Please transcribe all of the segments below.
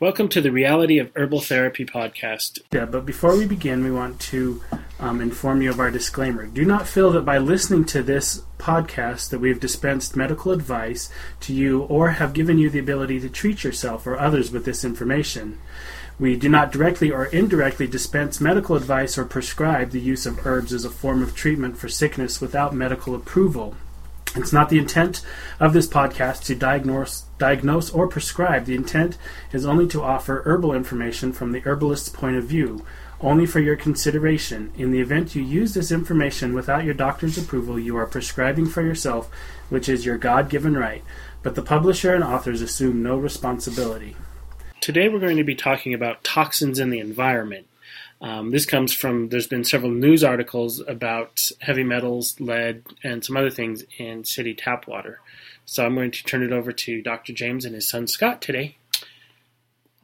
Welcome to the Reality of Herbal Therapy podcast. Yeah, but before we begin, we want to um, inform you of our disclaimer. Do not feel that by listening to this podcast that we have dispensed medical advice to you or have given you the ability to treat yourself or others with this information. We do not directly or indirectly dispense medical advice or prescribe the use of herbs as a form of treatment for sickness without medical approval. It's not the intent of this podcast to diagnose, diagnose or prescribe. The intent is only to offer herbal information from the herbalist's point of view, only for your consideration. In the event you use this information without your doctor's approval, you are prescribing for yourself, which is your God given right. But the publisher and authors assume no responsibility. Today we're going to be talking about toxins in the environment. Um, this comes from, there's been several news articles about heavy metals, lead, and some other things in city tap water. So I'm going to turn it over to Dr. James and his son Scott today.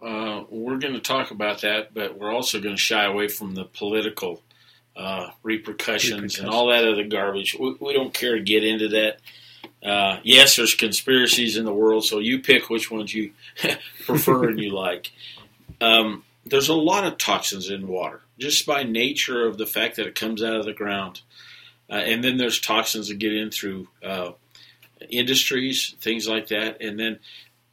Uh, we're going to talk about that, but we're also going to shy away from the political uh, repercussions, repercussions, and all that other garbage. We, we don't care to get into that. Uh, yes, there's conspiracies in the world, so you pick which ones you prefer and you like. Um, there's a lot of toxins in water just by nature of the fact that it comes out of the ground. Uh, and then there's toxins that get in through uh, industries, things like that. And then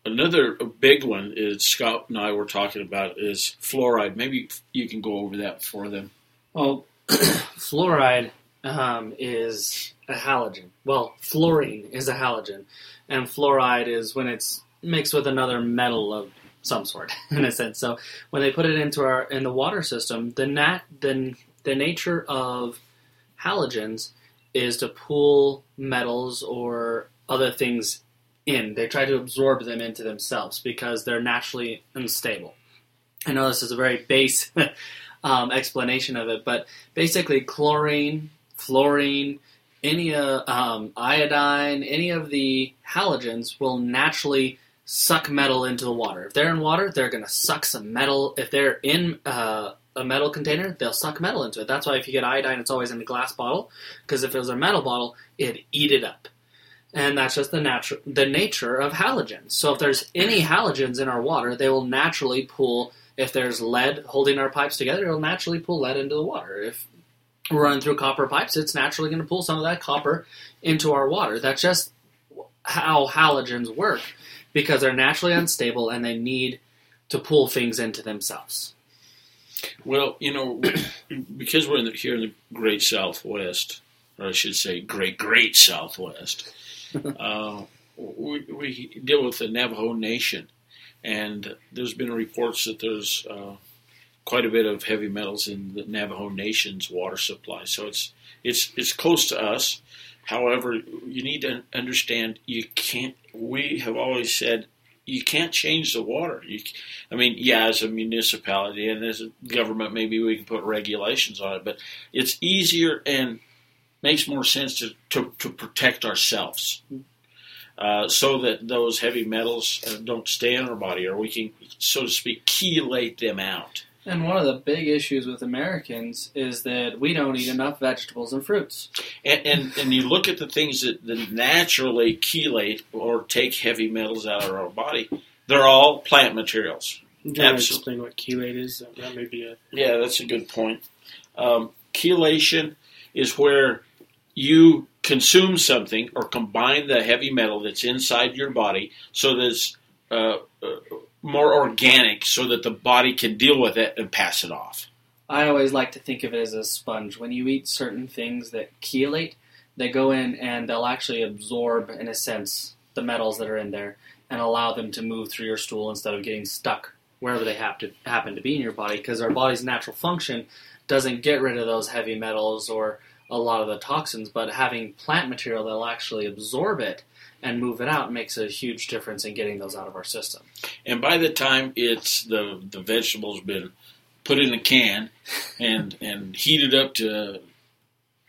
another big one is Scott and I were talking about is fluoride. Maybe you can go over that for them. Well, fluoride um, is a halogen. Well, fluorine is a halogen, and fluoride is when it's mixed with another metal of some sort in a sense. So when they put it into our in the water system, the nat the the nature of halogens is to pull metals or other things in. They try to absorb them into themselves because they're naturally unstable. I know this is a very base um, explanation of it, but basically chlorine, fluorine, any uh, um, iodine, any of the halogens will naturally suck metal into the water. If they're in water, they're going to suck some metal. If they're in uh, a metal container, they'll suck metal into it. That's why if you get iodine, it's always in a glass bottle, because if it was a metal bottle, it'd eat it up. And that's just the natural, the nature of halogens. So if there's any halogens in our water, they will naturally pull. If there's lead holding our pipes together, it'll naturally pull lead into the water. If we're running through copper pipes, it's naturally going to pull some of that copper into our water. That's just how halogens work because they're naturally unstable and they need to pull things into themselves. Well, you know, because we're in the, here in the Great Southwest, or I should say, Great Great Southwest, uh, we, we, deal with the Navajo Nation, and there's been reports that there's uh, quite a bit of heavy metals in the Navajo Nation's water supply. So it's it's it's close to us. However, you need to understand you can't. We have always said you can't change the water. You, I mean, yeah, as a municipality and as a government, maybe we can put regulations on it, but it's easier and makes more sense to, to, to protect ourselves. Uh, so that those heavy metals uh, don't stay in our body, or we can, so to speak, chelate them out. And one of the big issues with Americans is that we don't eat enough vegetables and fruits. And, and, and you look at the things that, that naturally chelate or take heavy metals out of our body, they're all plant materials. Can you explain what chelate is? That may be a yeah, that's a good point. Um, chelation is where you consume something or combine the heavy metal that's inside your body so that uh, uh, more organic so that the body can deal with it and pass it off. I always like to think of it as a sponge. When you eat certain things that chelate, they go in and they'll actually absorb, in a sense, the metals that are in there and allow them to move through your stool instead of getting stuck wherever they have to happen to be in your body. Because our body's natural function doesn't get rid of those heavy metals or a lot of the toxins, but having plant material that'll actually absorb it and move it out makes a huge difference in getting those out of our system. And by the time it's the the vegetables been put in a can and and heated up to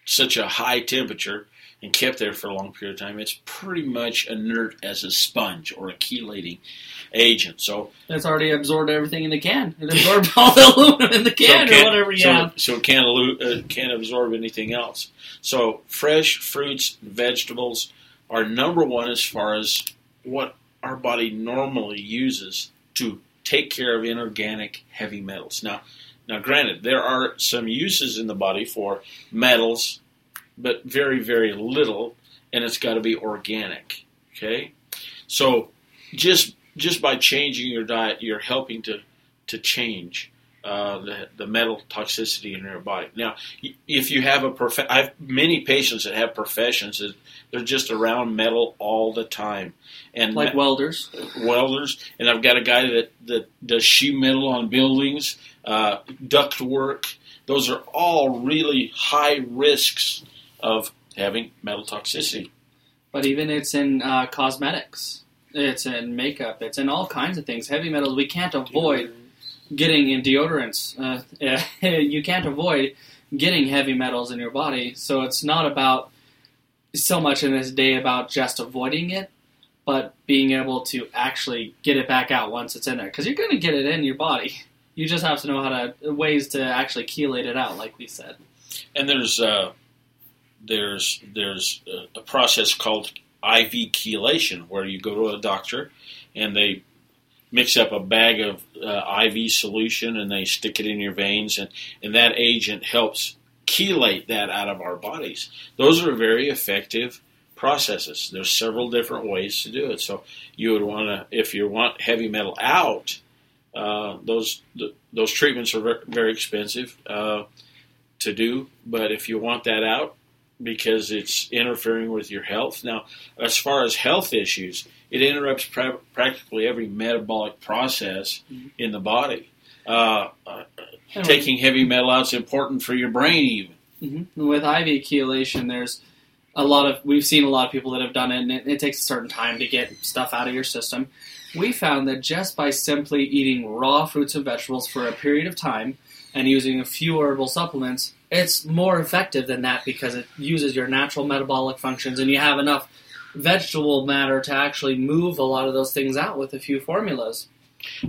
such a high temperature and kept there for a long period of time, it's pretty much inert as a sponge or a chelating agent. So it's already absorbed everything in the can. It absorbed all the aluminum in the can so or whatever you so, have. So it can't, uh, can't absorb anything else. So fresh fruits, and vegetables, are number one as far as what our body normally uses to take care of inorganic heavy metals. Now, now, granted, there are some uses in the body for metals, but very, very little, and it's got to be organic. Okay, so just just by changing your diet, you're helping to to change uh, the, the metal toxicity in your body. Now, if you have a prof- I have many patients that have professions that they're just around metal all the time, and like me- welders. welders. And I've got a guy that that does sheet metal on buildings, uh, duct work. Those are all really high risks of having metal toxicity. But even it's in uh, cosmetics, it's in makeup, it's in all kinds of things. Heavy metals we can't avoid getting in deodorants. Uh, you can't avoid getting heavy metals in your body. So it's not about so much in this day about just avoiding it, but being able to actually get it back out once it's in there. Because you're going to get it in your body. You just have to know how to ways to actually chelate it out, like we said. And there's uh, there's there's a, process called IV chelation where you go to a doctor and they mix up a bag of uh, IV solution and they stick it in your veins and, and that agent helps chelate that out of our bodies. Those are very effective processes. There's several different ways to do it. So you would want to, if you want heavy metal out, uh, those th- those treatments are very expensive uh, to do. But if you want that out because it's interfering with your health, now as far as health issues, it interrupts pra- practically every metabolic process Mhm. in the body. Uh, uh, taking heavy metal out is important for your brain, even. hmm With IV chelation, there's a lot of we've seen a lot of people that have done it, and it, it takes a certain time to get stuff out of your system. We found that just by simply eating raw fruits and vegetables for a period of time and using a few herbal supplements, it's more effective than that because it uses your natural metabolic functions, and you have enough vegetable matter to actually move a lot of those things out with a few formulas.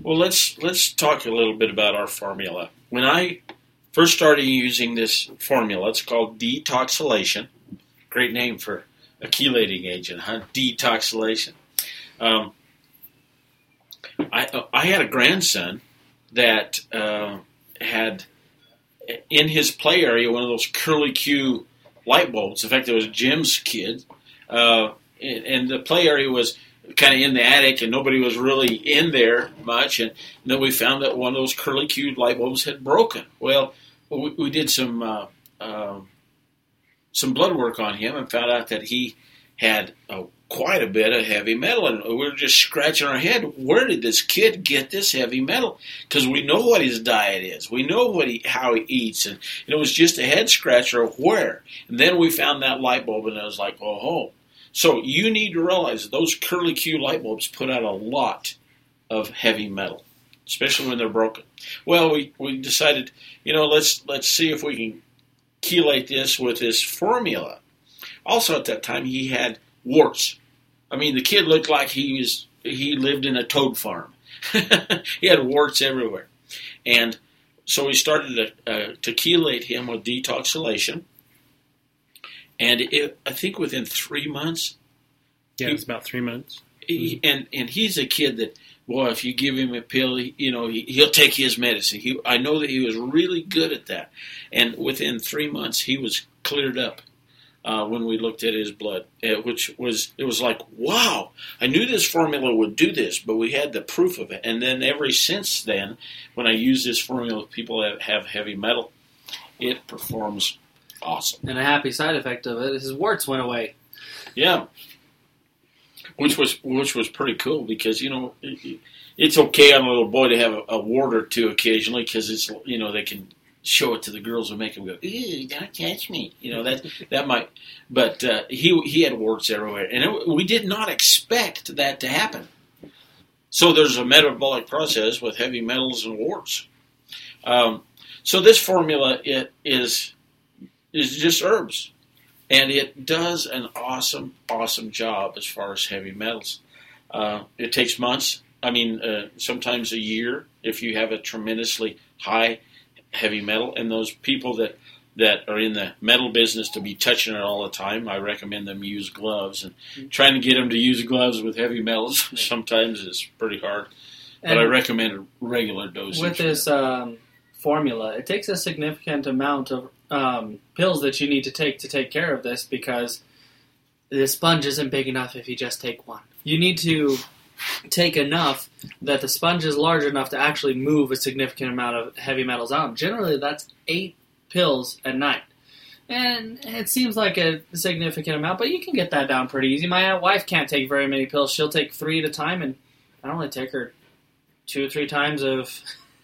Well, let's let's talk a little bit about our formula. When I first started using this formula, it's called Detoxalation. Great name for a chelating agent, huh? Detoxalation. Um, I I had a grandson that uh, had in his play area one of those curly Q light bulbs. In fact, it was Jim's kid, uh, and, and the play area was kind of in the attic, and nobody was really in there much. And then we found that one of those curly Q light bulbs had broken. Well, we, we did some uh, um some blood work on him and found out that he had uh, quite a bit of heavy metal, and we were just scratching our head. Where did this kid get this heavy metal? Because we know what his diet is, we know what he how he eats, and, and it was just a head scratcher of where. And then we found that light bulb, and I was like, oh, oh. So you need to realize those curly Q light bulbs put out a lot of heavy metal, especially when they're broken. Well, we, we decided, you know, let's let's see if we can chelate this with this formula. Also, at that time, he had warts. I mean, the kid looked like he was he lived in a toad farm. he had warts everywhere, and so we started to, uh, to chelate him with Detoxalation. And it, I think within three months, Yeah, it's about three months. he, and and he's a kid that boy, if you give him a pill, he, you know he, he'll take his medicine. He, I know that he was really good at that, and within three months he was cleared up. Uh, when we looked at his blood, uh, which was it was like wow, I knew this formula would do this, but we had the proof of it. And then ever since then, when I use this formula, people have, have heavy metal, it performs awesome. And a happy side effect of it is his warts went away. Yeah, which was which was pretty cool because you know it- it's okay on a little boy to have a, a wart or two occasionally because it's you know they can show it to the girls and make them go ew don't touch me you know that that might but uh, he he had warts everywhere and it, we did not expect that to happen so there's a metabolic process with heavy metals and warts um, so this formula it is is just herbs and it does an awesome, awesome job as far as heavy metals. Uh, it takes months. I mean, uh, sometimes a year if you have a tremendously high heavy metal. And those people that that are in the metal business to be touching it all the time, I recommend them use gloves. And trying to get them to use gloves with heavy metals sometimes is pretty hard. but I recommend a regular dosage. with this um, formula, it takes a significant amount of um, pills that you need to take to take care of this because the sponge isn't big enough if you just take one. You need to take enough that the sponge is large enough to actually move a significant amount of heavy metals out. Generally, that's eight pills a night. And it seems like a significant amount, but you can get that down pretty easy. My wife can't take very many pills. She'll take three at a time, and I only take her two or three times of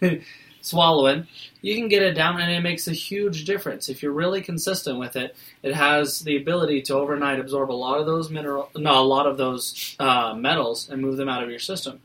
swallowing. You can get it down, and it makes a huge difference. If you're really consistent with it, it has the ability to overnight absorb a lot of those mineral, no, a lot of those uh, metals, and move them out of your system.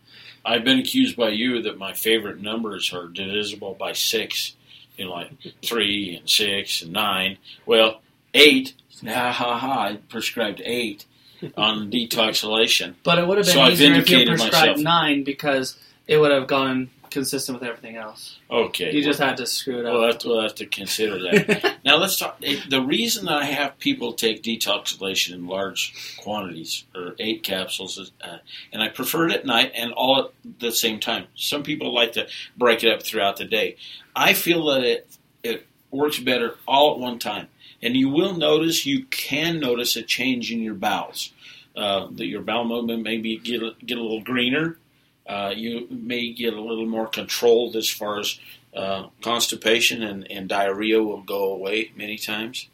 I've been accused by you that my favorite numbers are divisible by six. You know, like three and six and nine. Well, eight. Ha ha ha! I prescribed eight on Detoxalation. But it would have been So I've easier if you prescribed myself. nine because it would have gone consistent with everything else. Okay. You just had to screw it up. Well, to, we'll have to consider that. now let's talk. eh, The reason that I have people take Detoxalation in large quantities, or eight capsules, is, uh, and I prefer it at night and all at the same time. Some people like to break it up throughout the day. I feel that it it works better all at one time, and you will notice you can notice a change in your bowels. Uh, that your bowel movement maybe get a, get a little greener. Uh, you may get a little more controlled as far as uh, constipation and, and diarrhea will go away many times.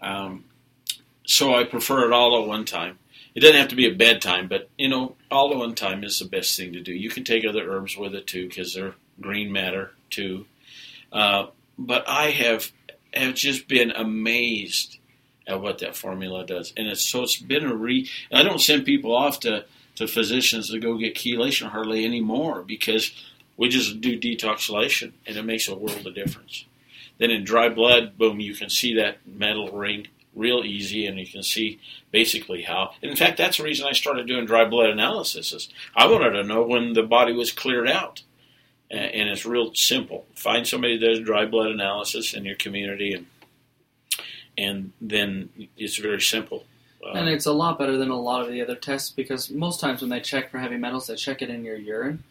Um, so I prefer it all at one time. It doesn't have to be a bedtime, but you know, all at one time is the best thing to do. You can take other herbs with it too, because they're green matter too. Uh, but I have have just been amazed at what that formula does, and it's so it's been a re. I don't send people off to to physicians to go get chelation hardly anymore because we just do Detoxalation, and it makes a world of difference. Then in dry blood, boom, you can see that metal ring real easy, and you can see basically how. In fact, that's the reason I started doing dry blood analysis. Is I wanted to know when the body was cleared out, and it's real simple. Find somebody that does dry blood analysis in your community, and and then it's very simple. And it's a lot better than a lot of the other tests because most times when they check for heavy metals, they check it in your urine.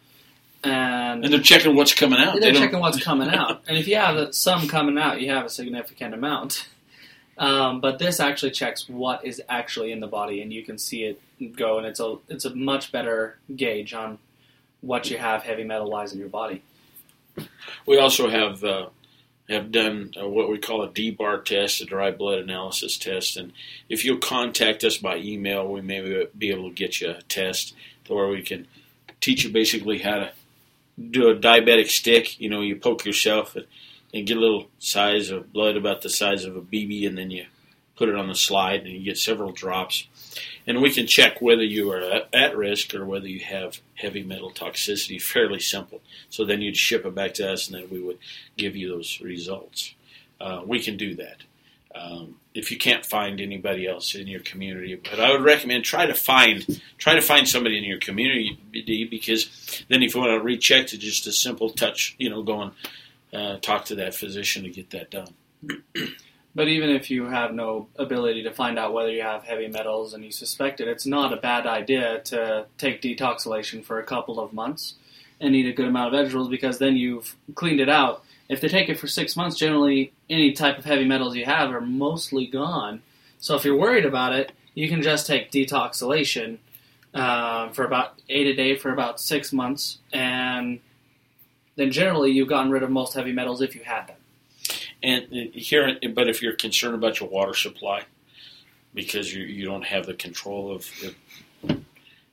And, and they're checking what's coming out. they're They don't- checking what's coming out. And if you have some coming out, you have a significant amount. Um, but this actually checks what is actually in the body, and you can see it go, and it's a it's a much better gauge on what you have heavy metal wise in your body. We also have uh, have done uh, what we call a D-bar test, a dry blood analysis test, and if you'll contact us by email, we may be able to get you a test where we can teach you basically how to do a diabetic stick. You know, you poke yourself and, and get a little size of blood about the size of a BB, and then you put it on the slide, and you get several drops. And we can check whether you are at, risk or whether you have heavy metal toxicity. Fairly simple. So then you'd ship it back to us, and then we would give you those results. Uh, we can do that. Um, if you can't find anybody else in your community, but I would recommend try to find try to find somebody in your community because then if you want to recheck to just a simple touch, you know, go and uh, talk to that physician to get that done. But even if you have no ability to find out whether you have heavy metals and you suspect it, it's not a bad idea to take Detoxalation for a couple of months and eat a good amount of vegetables because then you've cleaned it out. If they take it for six months, generally any type of heavy metals you have are mostly gone. So if you're worried about it, you can just take Detoxalation uh, for about eight a day for about six months, and then generally you've gotten rid of most heavy metals if you had them. And uh, here, but if you're concerned about your water supply, because you you don't have the control of of,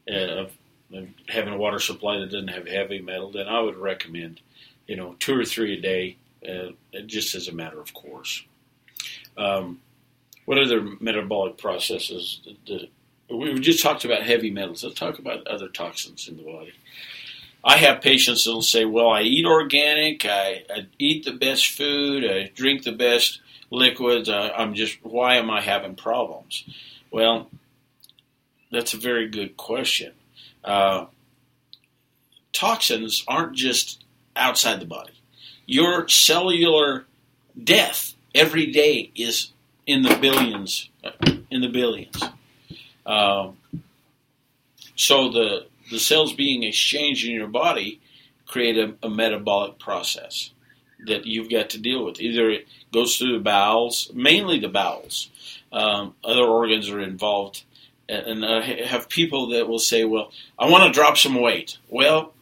of of having a water supply that doesn't have heavy metal, then I would recommend, you know, two or three a day, uh, just as a matter of course. Um, what other metabolic processes? The, we just talked about heavy metals. Let's talk about other toxins in the body. I have patients that'll say, "Well, I eat organic. I, I eat the best food. I drink the best liquids. I, I'm just why am I having problems?" Well, that's a very good question. Uh, toxins aren't just outside the body. Your cellular death every day is in the billions, uh, in the billions. Um, so the the cells being exchanged in your body create a, a metabolic process that you've got to deal with. Either it goes through the bowels, mainly the bowels. Um, other organs are involved, and, and I have people that will say, "Well, I want to drop some weight." Well,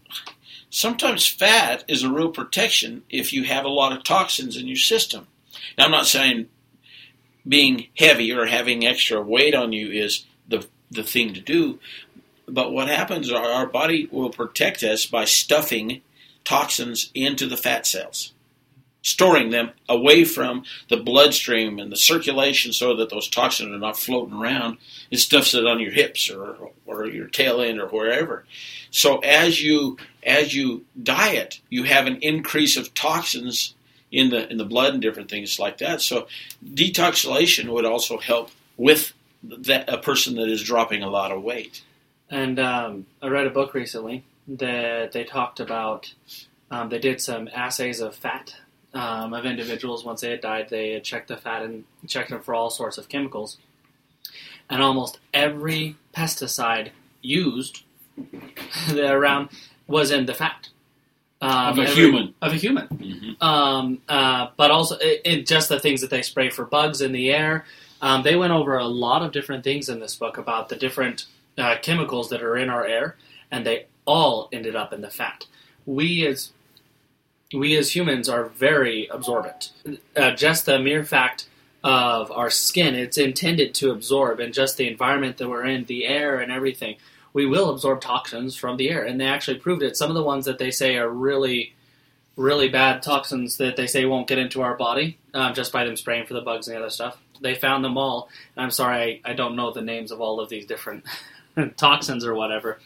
sometimes fat is a real protection if you have a lot of toxins in your system. Now, I'm not saying being heavy or having extra weight on you is the the thing to do, but what happens? Our, our body will protect us by stuffing toxins into the fat cells storing them away from the bloodstream and the circulation so that those toxins are not floating around. It stuffs it on your hips or, or your tail end or wherever. So as you as you diet, you have an increase of toxins in the in the blood and different things like that. So Detoxalation would also help with that a person that is dropping a lot of weight. And um, I read a book recently that they talked about. Um, they did some assays of fat um, of individuals once they had died. They had checked the fat and checked them for all sorts of chemicals, and almost every pesticide used around was in the fat um, of a every, human. Of a human. Mm-hmm. Um, uh, but also, it, it, just the things that they spray for bugs in the air. Um, they went over a lot of different things in this book about the different uh, chemicals that are in our air, and they all ended up in the fat. We as we as humans are very absorbent. Uh, just the mere fact of our skin, it's intended to absorb, and just the environment that we're in, the air and everything, we will absorb toxins from the air. And they actually proved it. Some of the ones that they say are really, really bad toxins that they say won't get into our body um, just by them spraying for the bugs and the other stuff. They found them all. And I'm sorry, I, I don't know the names of all of these different toxins or whatever.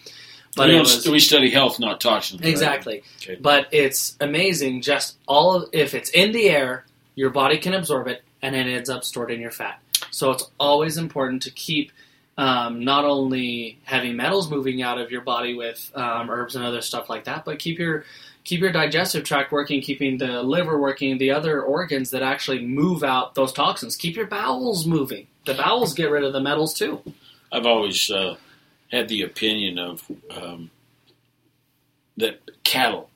But we, was, we study health, not toxins. Exactly. Right? Okay. But it's amazing. Just all of if it's in the air, your body can absorb it, and it ends up stored in your fat. So it's always important to keep um, not only heavy metals moving out of your body with um, herbs and other stuff like that, but keep your keep your digestive tract working, keeping the liver working, the other organs that actually move out those toxins. Keep your bowels moving. The bowels get rid of the metals too. I've always uh, had the opinion of um, that cattle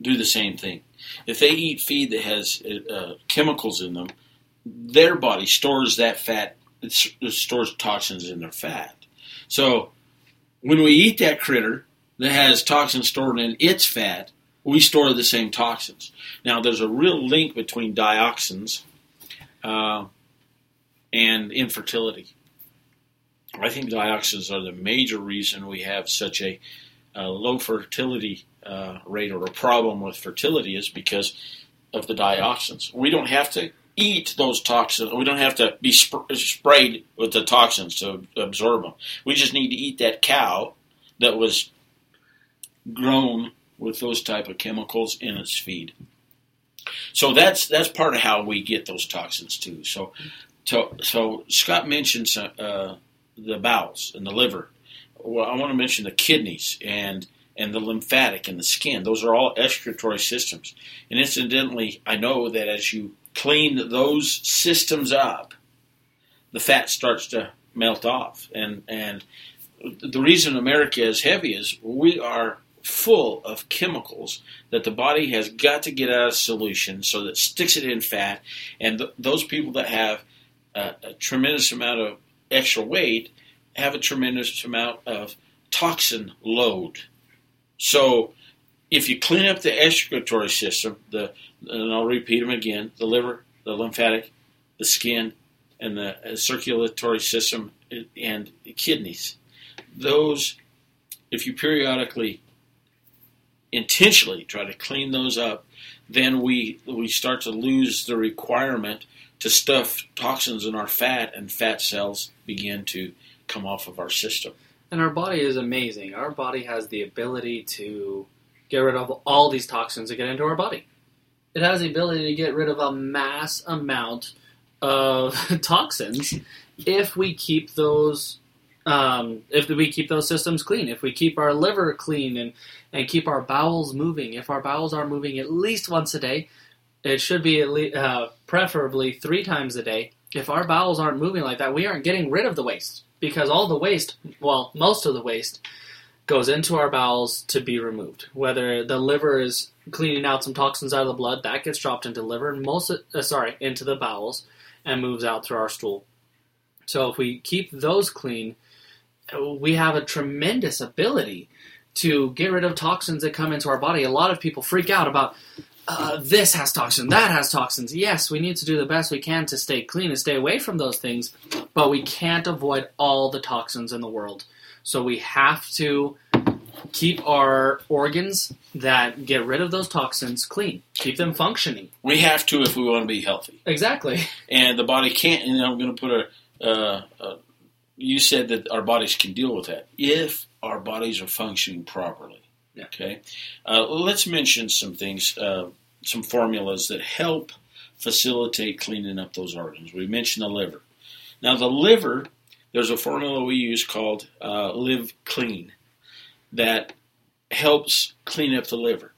do the same thing. If they eat feed that has uh, chemicals in them, their body stores that fat. It stores toxins in their fat. So when we eat that critter that has toxins stored in its fat, we store the same toxins. Now, there's a real link between dioxins uh, and infertility. I think dioxins are the major reason we have such a, a low fertility uh, rate or a problem with fertility is because of the dioxins. We don't have to eat those toxins. We don't have to be sp- sprayed with the toxins to absorb them. We just need to eat that cow that was grown with those type of chemicals in its feed. So that's that's part of how we get those toxins too. So, so, so Scott mentioned uh, the bowels and the liver. Well, I want to mention the kidneys and and the lymphatic and the skin. Those are all excretory systems. And incidentally, I know that as you clean those systems up, the fat starts to melt off. And and the reason America is heavy is we are full of chemicals that the body has got to get out of solution so that sticks it in fat. And th- those people that have a, a tremendous amount of extra weight have a tremendous amount of toxin load. So if you clean up the excretory system, the and I'll repeat them again: the liver, the lymphatic, the skin, and the uh, circulatory system, uh, and the kidneys. Those, if you periodically, intentionally try to clean those up, then we we start to lose the requirement to stuff toxins in our fat, and fat cells begin to come off of our system. And our body is amazing. Our body has the ability to get rid of all these toxins that get into our body. It has the ability to get rid of a mass amount of toxins if we keep those um, if we keep those systems clean, if we keep our liver clean and, and keep our bowels moving, if our bowels are moving at least once a day, it should be at least, uh, preferably three times a day. If our bowels aren't moving like that, we aren't getting rid of the waste because all the waste, well, most of the waste, goes into our bowels to be removed. Whether the liver is cleaning out some toxins out of the blood, that gets dropped into liver, most uh, sorry into the bowels and moves out through our stool. So if we keep those clean, we have a tremendous ability to get rid of toxins that come into our body. A lot of people freak out about uh, this has toxins, that has toxins. Yes, we need to do the best we can to stay clean and stay away from those things, but we can't avoid all the toxins in the world. So we have to keep our organs that get rid of those toxins clean, keep them functioning. We have to if we want to be healthy. Exactly. And the body can't, and I'm going to put a, uh, uh, you said that our bodies can deal with that if our bodies are functioning properly. Yeah. Okay. Uh, let's mention some things, uh, some formulas that help facilitate cleaning up those organs. We mentioned the liver. Now, the liver, there's a formula we use called uh, Liv Clean that helps clean up the liver.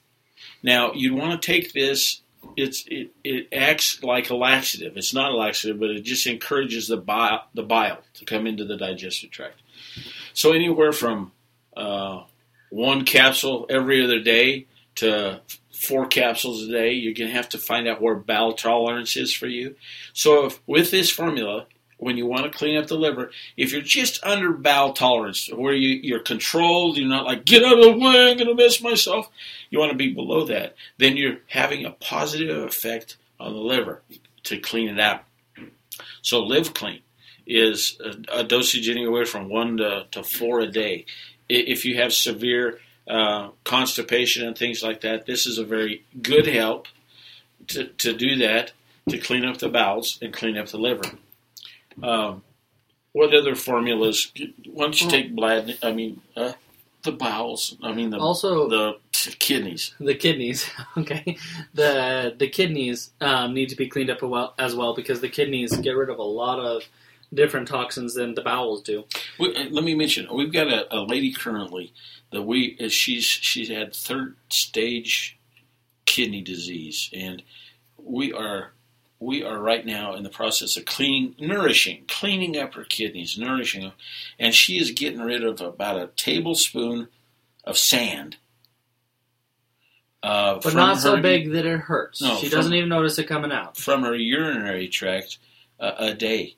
Now, you'd want to take this. It's it, it acts like a laxative. It's not a laxative, but it just encourages the bile the bile to come into the digestive tract. So anywhere from uh, one capsule every other day to four capsules a day, you're going to have to find out where bowel tolerance is for you. So if, with this formula, when you want to clean up the liver, if you're just under bowel tolerance, where you, you're controlled, you're not like, get out of the way, I'm going to miss myself, you want to be below that, then you're having a positive effect on the liver to clean it out. So Liv Clean is a, a dosage anywhere from one to, to four a day. If you have severe uh, constipation and things like that, this is a very good help to, to do that, to clean up the bowels and clean up the liver. Um, what other formulas? Once you take blood? I mean, uh, the bowels. I mean, the Also, the kidneys. the kidneys. Okay, the the kidneys um, need to be cleaned up well, as well because the kidneys get rid of a lot of different toxins than the bowels do. We, uh, let me mention, we've got a, a lady currently that we uh, she's she's had third stage kidney disease, and we are we are right now in the process of cleaning, nourishing, cleaning up her kidneys, nourishing them, and she is getting rid of about a tablespoon of sand. Uh, But not so her- big that it hurts. No, she from- doesn't even notice it coming out. from her urinary tract uh, a day,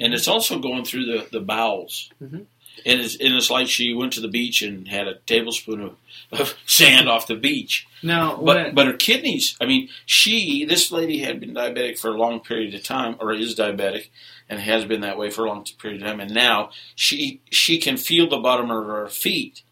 and it's also going through the the bowels. Mhm. And it's, and it's like she went to the beach and had a tablespoon of, of sand off the beach. Now, But when, but her kidneys, I mean, she this lady had been diabetic for a long period of time, or is diabetic, and has been that way for a long period of time, and now she she can feel the bottom of her feet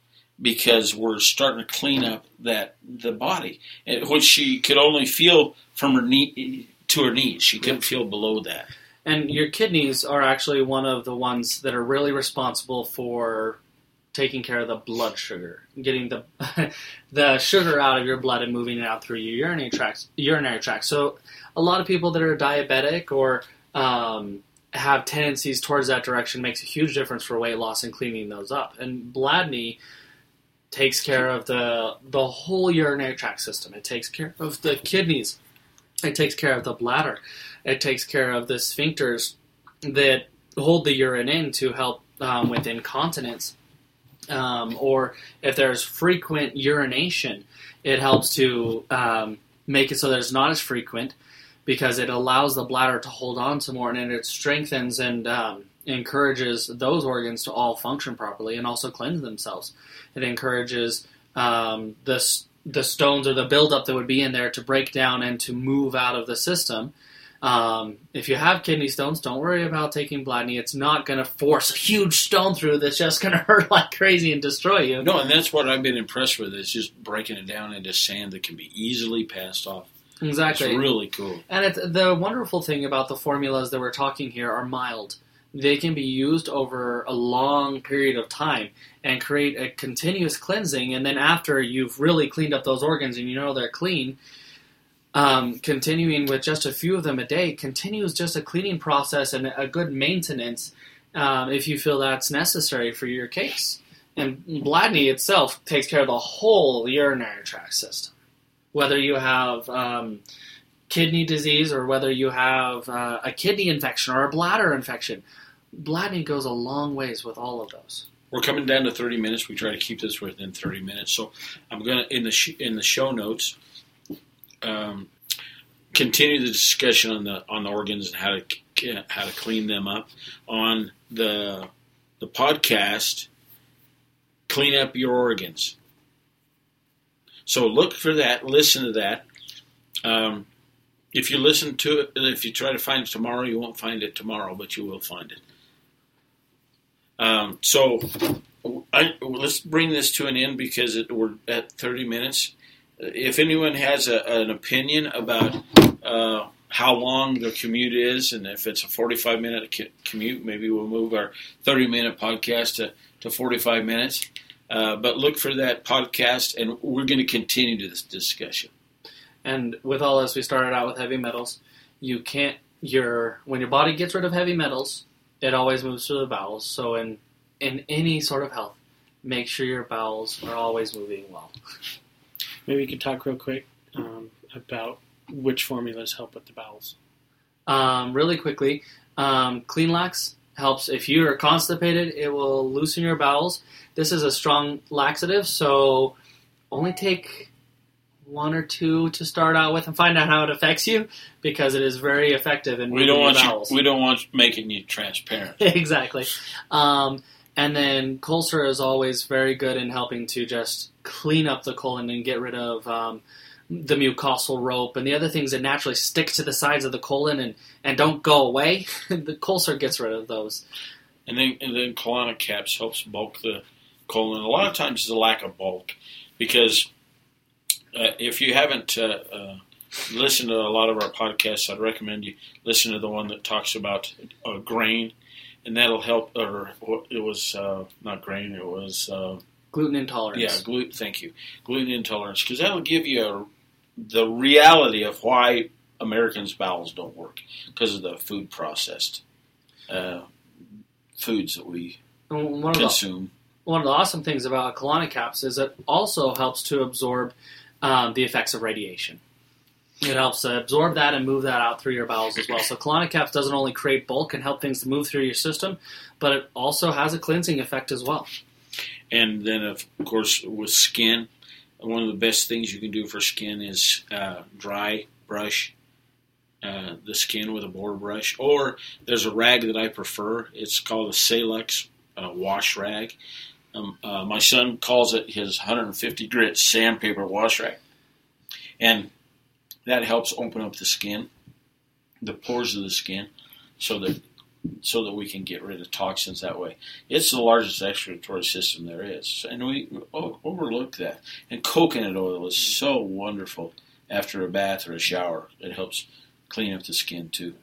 because we're starting to clean up that the body, which she could only feel from her knee to her knees. She couldn't feel below that. And your kidneys are actually one of the ones that are really responsible for taking care of the blood sugar, getting the the sugar out of your blood and moving it out through your urinary tract. Urinary tract. So, a lot of people that are diabetic or um, have tendencies towards that direction makes a huge difference for weight loss and cleaning those up. And Bladney takes care of the the whole urinary tract system. It takes care of the kidneys. It takes care of the bladder. It takes care of the sphincters that hold the urine in to help um, with incontinence. Um, or if there's frequent urination, it helps to um, make it so that it's not as frequent because it allows the bladder to hold on to more and it strengthens and um, encourages those organs to all function properly and also cleanse themselves. It encourages um, the the stones or the buildup that would be in there to break down and to move out of the system. Um, if you have kidney stones, don't worry about taking Bladney. It's not going to force a huge stone through that's just going to hurt like crazy and destroy you. No, and that's what I've been impressed with. Is just breaking it down into sand that can be easily passed off. Exactly. It's really cool. And it's, the wonderful thing about the formulas that we're talking here are mild. They can be used over a long period of time and create a continuous cleansing. And then after you've really cleaned up those organs and you know they're clean, um, continuing with just a few of them a day continues just a cleaning process and a good maintenance um, if you feel that's necessary for your case. And Bladney itself takes care of the whole urinary tract system. Whether you have um, kidney disease or whether you have uh, a kidney infection or a bladder infection, Bladney goes a long ways with all of those. we're coming down to 30 minutes. We try to keep this within 30 minutes. So I'm gonna in the in the show notes um, continue the discussion on the on the organs and how to how to clean them up on the the podcast. Clean up your organs. So look for that. Listen to that. Um, if you listen to it, if you try to find it tomorrow, you won't find it tomorrow, but you will find it. Um, so I, let's bring this to an end because it, we're at 30 minutes. If anyone has a, an opinion about uh, how long the commute is, and if it's a 45 minute commute, maybe we'll move our 30 minute podcast to, to 45 minutes. Uh, but look for that podcast, and we're going to continue this discussion. And with all this, we started out with heavy metals. You can't your when your body gets rid of heavy metals, it always moves to the bowels. So in in any sort of health, make sure your bowels are always moving well. Maybe you could talk real quick um, about which formulas help with the bowels. Um, really quickly, um, Klean Lax helps if you are constipated. It will loosen your bowels. This is a strong laxative, so only take one or two to start out with and find out how it affects you because it is very effective in We don't your want bowels. you. We don't want making you transparent. exactly. Um, and then Col Cer is always very good in helping to just clean up the colon and get rid of um, the mucosal rope and the other things that naturally stick to the sides of the colon and, and don't go away. the Col Cer gets rid of those. And then and then Kolonic Kaps helps bulk the colon. A lot of times it's a lack of bulk because uh, if you haven't uh, uh, listened to a lot of our podcasts, I'd recommend you listen to the one that talks about uh, grain, and that'll help. Or it was uh, not grain; it was uh, Gluten intolerance. yeah, gluten. Thank you, gluten intolerance, because that'll give you a, the reality of why Americans' bowels don't work because of the food processed uh, foods that we One of, the, consume. one of the awesome things about Kolonic Kaps is it also helps to absorb um, the effects of radiation. It helps uh, absorb that and move that out through your bowels as well. So Kolonic Kaps doesn't only create bulk and help things to move through your system, but it also has a cleansing effect as well. And then, of course, with skin, one of the best things you can do for skin is uh, dry brush uh, the skin with a board brush. Or there's a rag that I prefer. It's called a Salux uh, wash rag. Um, uh, my son calls it his 150 grit sandpaper wash rag. And that helps open up the skin, the pores of the skin, so that so that we can get rid of toxins that way. It's the largest excretory system there is, and we overlook that. And coconut oil is so wonderful after a bath or a shower. It helps clean up the skin too.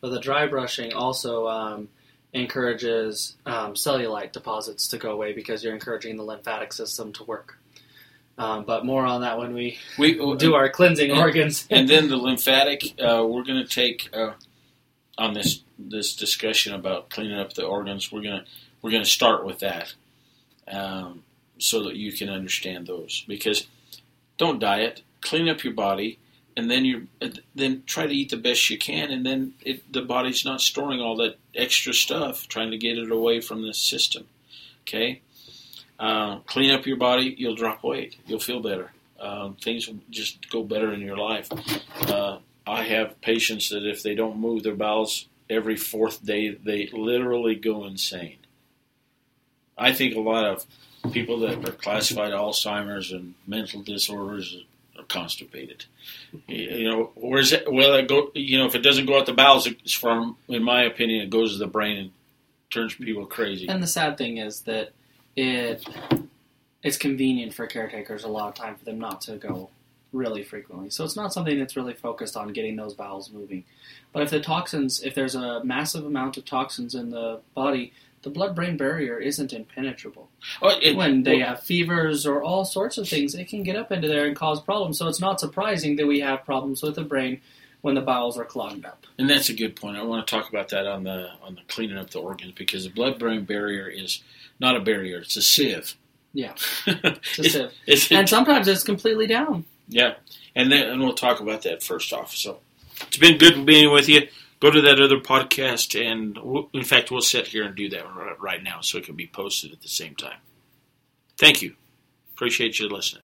But the dry brushing also um, encourages um, cellulite deposits to go away because you're encouraging the lymphatic system to work. Um, but more on that when we We do our cleansing and- organs. and then the lymphatic. Uh, we're going to take uh, on this this discussion about cleaning up the organs. We're gonna we're gonna start with that, um, so that you can understand those. Because don't diet, clean up your body, and then you then try to eat the best you can, and then it, the body's not storing all that extra stuff, trying to get it away from the system. Okay, uh, clean up your body, you'll drop weight, you'll feel better. Um, things will just go better in your life. Uh, I have patients that if they don't move their bowels every fourth day, they literally go insane. I think a lot of people that are classified Alzheimer's and mental disorders are constipated. You know, where's it? Well, go. You know, if it doesn't go out the bowels, it's from, in my opinion, it goes to the brain and turns people crazy. And the sad thing is that it it's convenient for caretakers a lot of time for them not to go really frequently. So it's not something that's really focused on getting those bowels moving. But if the toxins, if there's a massive amount of toxins in the body, the blood-brain barrier isn't impenetrable. Oh, it- when they well, have fevers or all sorts of things, it can get up into there and cause problems. So it's not surprising that we have problems with the brain when the bowels are clogged up. And that's a good point. I want to talk about that on the on the cleaning up the organs because the blood-brain barrier is not a barrier; it's a sieve. Yeah, it's, a sieve. it's- And sometimes it's completely down. yeah, and then and we'll talk about that first off. So it's been good being with you. go to that other podcast, and we'll, in fact, we'll sit here and do that right now, so it can be posted at the same time. Thank you. Appreciate you listening.